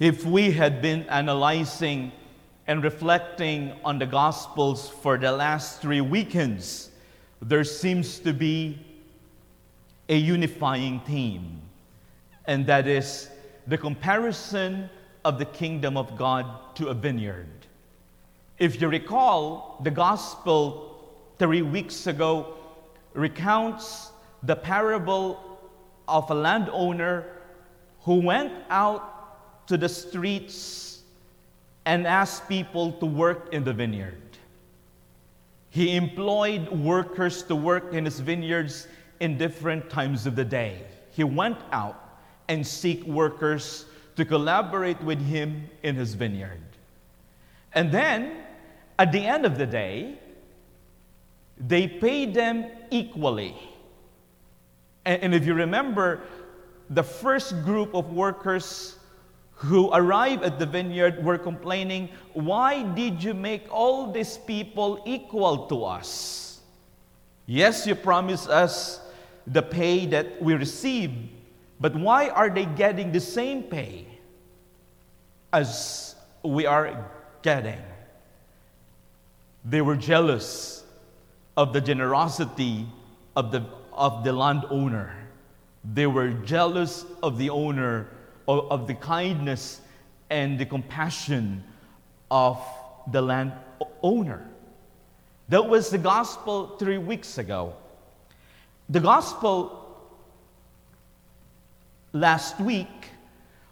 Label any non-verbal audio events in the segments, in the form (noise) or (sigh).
If we had been analyzing and reflecting on the Gospels for the last three weekends, there seems to be a unifying theme, and that is the comparison of the kingdom of God to a vineyard. If you recall, the Gospel three weeks ago recounts the parable of a landowner who went out to the streets and asked people to work in the vineyard. He employed workers to work in his vineyards in different times of the day. He went out and seek workers to collaborate with him in his vineyard. And then, at the end of the day, they paid them equally. And, and if you remember, the first group of workers who arrived at the vineyard were complaining, Why did you make all these people equal to us? Yes, you promised us the pay that we receive, but why are they getting the same pay as we are getting? They were jealous of the generosity of the, of the landowner. They were jealous of the owner, of, of the kindness and the compassion of the land owner. That was the gospel three weeks ago. The gospel last week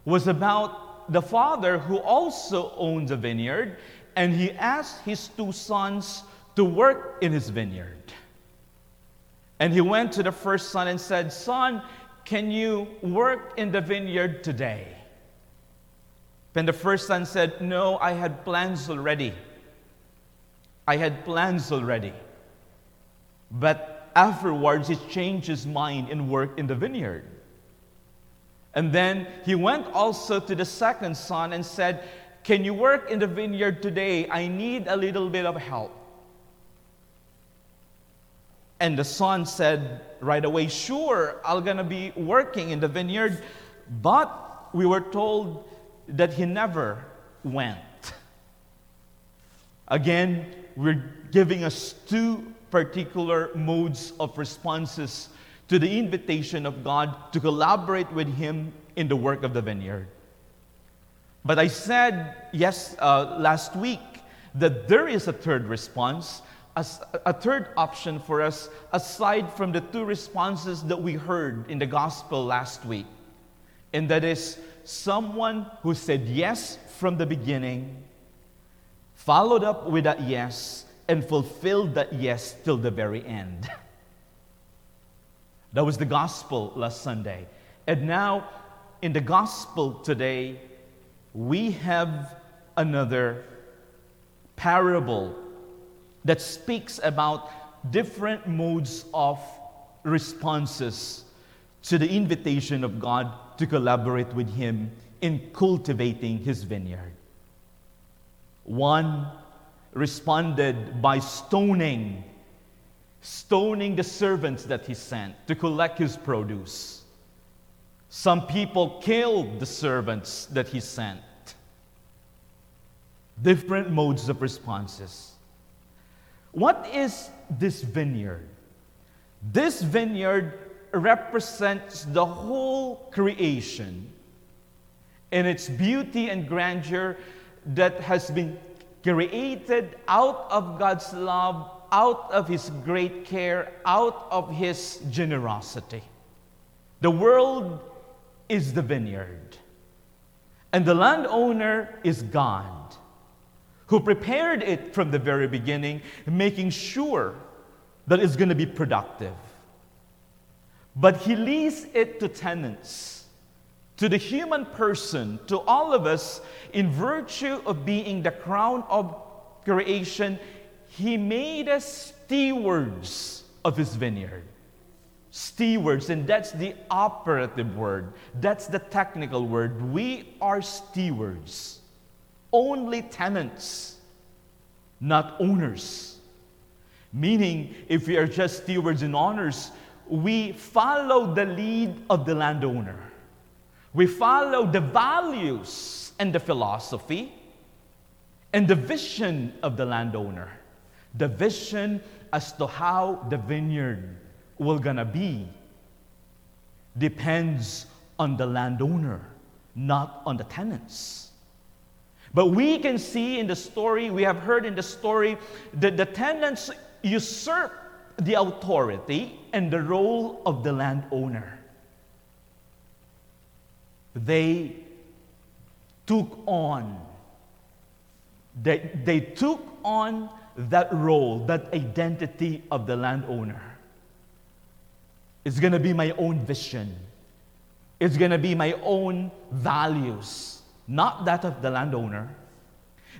was about the father who also owns a vineyard, and he asked his two sons to work in his vineyard. And he went to the first son and said, Son, can you work in the vineyard today? Then the first son said, No, I had plans already. I had plans already. But afterwards, he changed his mind and worked in the vineyard. And then he went also to the second son and said, Can you work in the vineyard today? I need a little bit of help. And the son said right away, Sure, I'm going to be working in the vineyard. But we were told that he never went. Again, we're giving us two particular modes of responses to the invitation of God to collaborate with Him in the work of the vineyard. But I said yes uh, last week that there is a third response, as a third option for us aside from the two responses that we heard in the gospel last week. And that is someone who said yes from the beginning, followed up with that yes, and fulfilled that yes till the very end. That was the gospel last Sunday. And now, in the gospel today, we have another parable that speaks about different modes of responses to the invitation of God to collaborate with Him in cultivating His vineyard. One responded by stoning, stoning the servants that He sent to collect His produce. Some people killed the servants that He sent. Different modes of responses. What is this vineyard? This vineyard represents the whole creation in its beauty and grandeur that has been created out of God's love, out of His great care, out of His generosity. The world is the vineyard, and the landowner is God who prepared it from the very beginning, making sure that it's going to be productive. But he leaves it to tenants, to the human person, to all of us, in virtue of being the crown of creation, he made us stewards of his vineyard. Stewards, and that's the operative word, that's the technical word. We are stewards only tenants, not owners. Meaning, if we are just stewards and owners, we follow the lead of the landowner. We follow the values and the philosophy and the vision of the landowner. The vision as to how the vineyard will gonna be depends on the landowner, not on the tenants. But we can see in the story, we have heard in the story, that the tenants usurp the authority and the role of the landowner. They took on, they, they took on that role, that identity of the landowner. It's going to be my own vision. It's going to be my own values, not that of the landowner.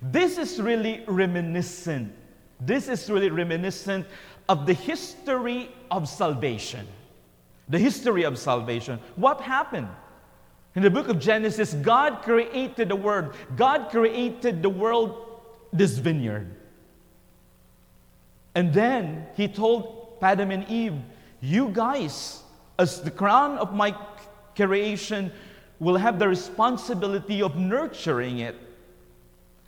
This is really reminiscent. This is really reminiscent of the history of salvation. The history of salvation. What happened? In the book of Genesis, God created the world. God created the world, this vineyard. And then he told Adam and Eve, You guys, as the crown of my creation, will have the responsibility of nurturing it,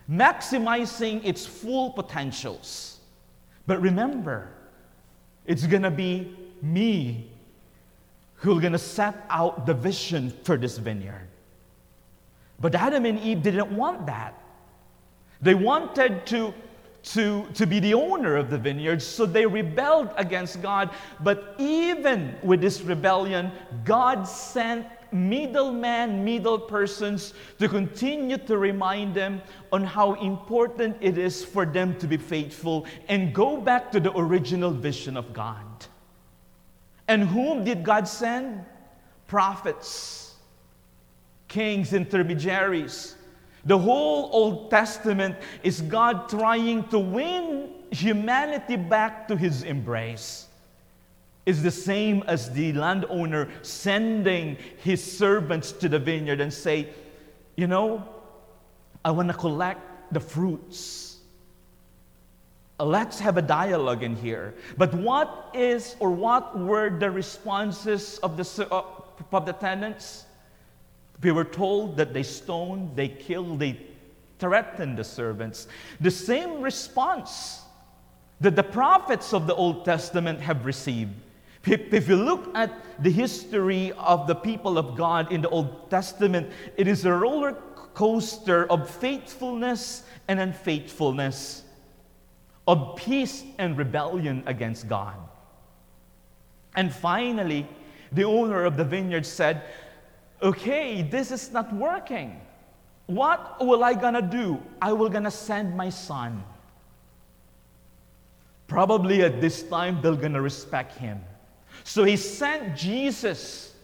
maximizing its full potentials. But remember, it's gonna be me who's gonna set out the vision for this vineyard. But Adam and Eve didn't want that. They wanted to to, to be the owner of the vineyard. So they rebelled against God. But even with this rebellion, God sent middlemen, middle persons to continue to remind them on how important it is for them to be faithful and go back to the original vision of God. And whom did God send? Prophets, kings, intermediaries the whole Old Testament is God trying to win humanity back to his embrace. It's the same as the landowner sending his servants to the vineyard and say, You know, I want to collect the fruits. Let's have a dialogue in here. But what is or what were the responses of the, uh, of the tenants? We were told that they stoned, they killed, they threatened the servants. The same response that the prophets of the Old Testament have received. If you look at the history of the people of God in the Old Testament, it is a roller coaster of faithfulness and unfaithfulness, of peace and rebellion against God. And finally, the owner of the vineyard said, okay, this is not working. What will I gonna do? I will gonna send my son. Probably at this time they're gonna respect him. So he sent Jesus.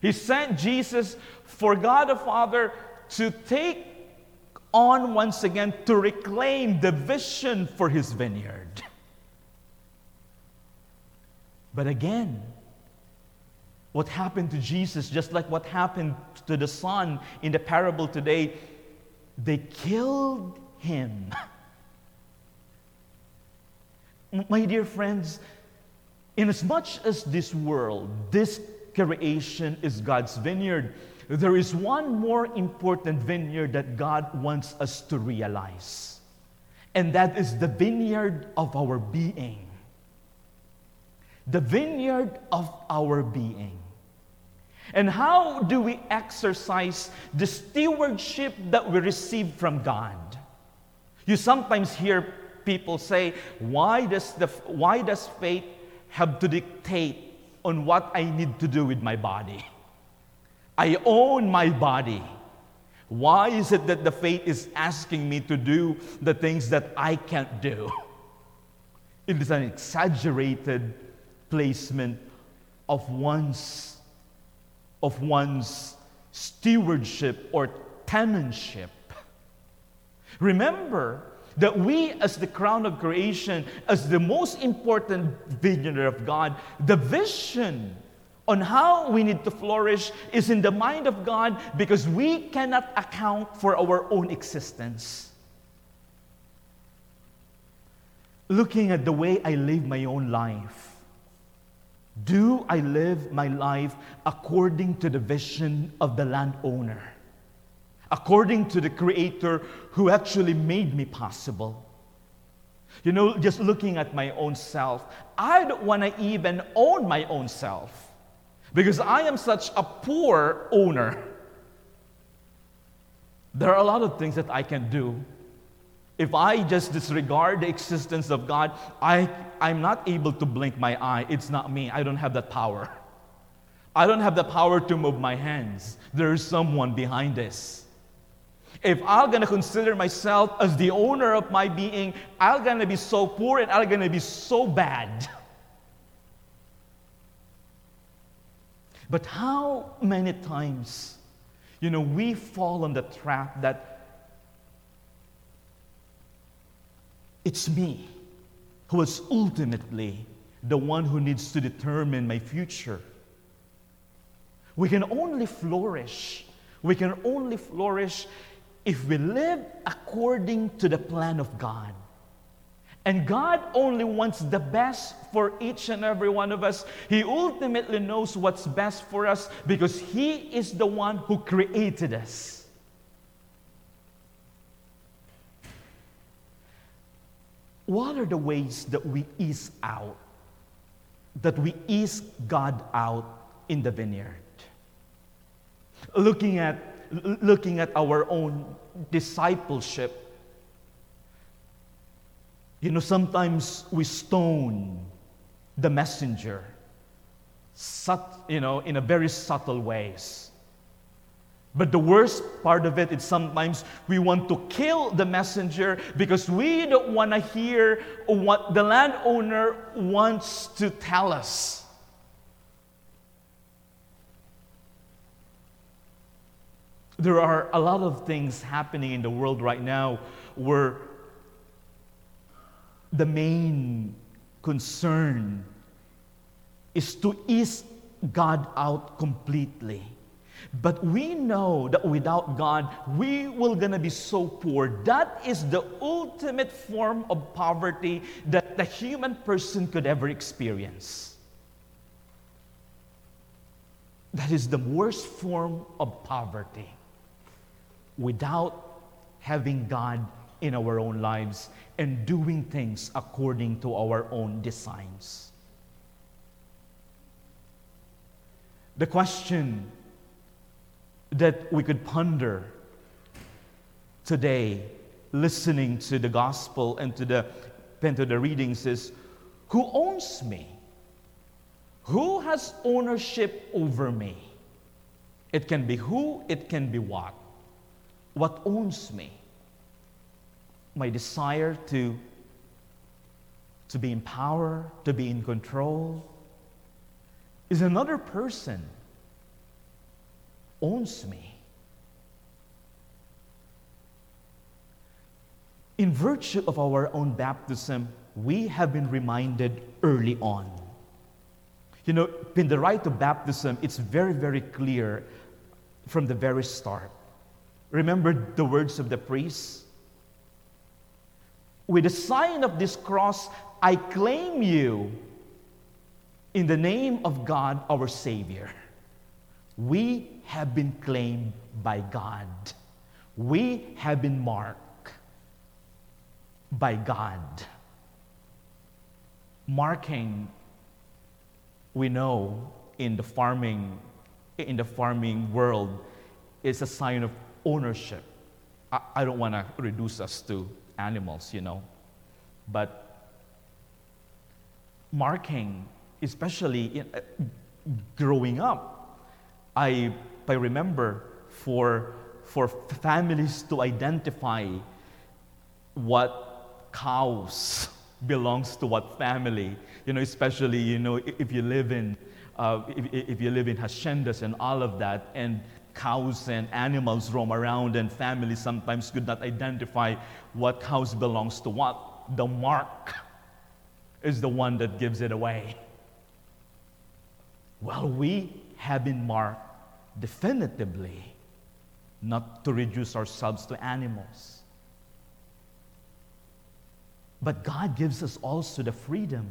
He sent Jesus for God the Father to take on once again to reclaim the vision for his vineyard. But again, what happened to Jesus, just like what happened to the son in the parable today, they killed him. (laughs) My dear friends, in as much as this world, this creation is God's vineyard, there is one more important vineyard that God wants us to realize. And that is the vineyard of our being the vineyard of our being. And how do we exercise the stewardship that we receive from God? You sometimes hear people say, why does, the, why does faith have to dictate on what I need to do with my body? I own my body. Why is it that the faith is asking me to do the things that I can't do? It is an exaggerated placement of one's, of one's stewardship or tenantship. Remember that we, as the crown of creation, as the most important vineyard of God, the vision on how we need to flourish is in the mind of God because we cannot account for our own existence. Looking at the way I live my own life, Do I live my life according to the vision of the landowner? According to the Creator who actually made me possible? You know, just looking at my own self, I don't want to even own my own self because I am such a poor owner. There are a lot of things that I can do. If I just disregard the existence of God, I, I'm not able to blink my eye. It's not me. I don't have that power. I don't have the power to move my hands. There is someone behind this. If I'm gonna consider myself as the owner of my being, I'm gonna be so poor and I'm gonna be so bad. But how many times, you know, we fall on the trap that it's me who is ultimately the one who needs to determine my future. We can only flourish. We can only flourish if we live according to the plan of God. And God only wants the best for each and every one of us. He ultimately knows what's best for us because He is the one who created us. What are the ways that we ease out, that we ease God out in the vineyard? Looking at, looking at our own discipleship, you know, sometimes we stone the messenger, sut, you know, in a very subtle ways. But the worst part of it is sometimes we want to kill the messenger because we don't want to hear what the landowner wants to tell us. There are a lot of things happening in the world right now where the main concern is to ease God out completely. But we know that without God, we will gonna be so poor. That is the ultimate form of poverty that the human person could ever experience. That is the worst form of poverty. Without having God in our own lives and doing things according to our own designs. The question that we could ponder today, listening to the gospel and to the, and to the readings, is who owns me? Who has ownership over me? It can be who, it can be what. What owns me? my desire to, to be in power, to be in control, is another person owns me. In virtue of our own baptism, we have been reminded early on. You know, in the rite of baptism, it's very, very clear from the very start. Remember the words of the priest? with the sign of this cross, I claim you in the name of God our Savior. We have been claimed by God. We have been marked by God. Marking, we know in the farming, in the farming world, is a sign of ownership. I, I don't want to reduce us to animals, you know. But marking, especially in, uh, growing up, I, I remember for, for families to identify what cows (laughs) belongs to what family, you know, especially, you know, if you live in, uh, if, if you live in haciendas and all of that, and cows and animals roam around, and families sometimes could not identify what house belongs to what. The mark is the one that gives it away. Well, we have been marked definitively not to reduce ourselves to animals. But God gives us also the freedom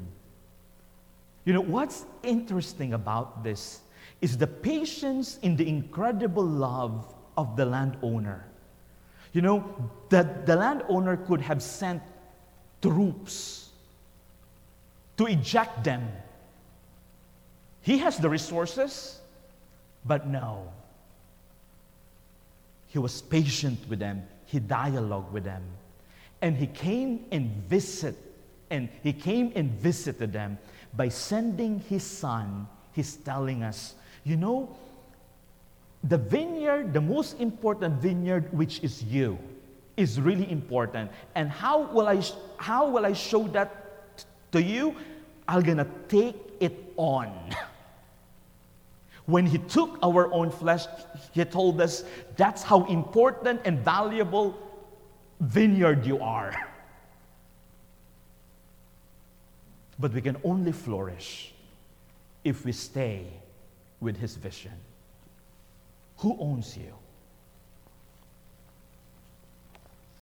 You know, what's interesting about this is the patience in the incredible love of the landowner. You know, that the landowner could have sent troops to eject them. He has the resources, but no. He was patient with them. He dialogued with them. And he came and visit and he came and visited them by sending his son. He's telling us, you know, the vineyard, the most important vineyard, which is you, is really important. And how will I, how will I show that to you? I'm gonna take it on. (laughs) When he took our own flesh, he told us that's how important and valuable vineyard you are. (laughs) But we can only flourish if we stay with his vision. Who owns you?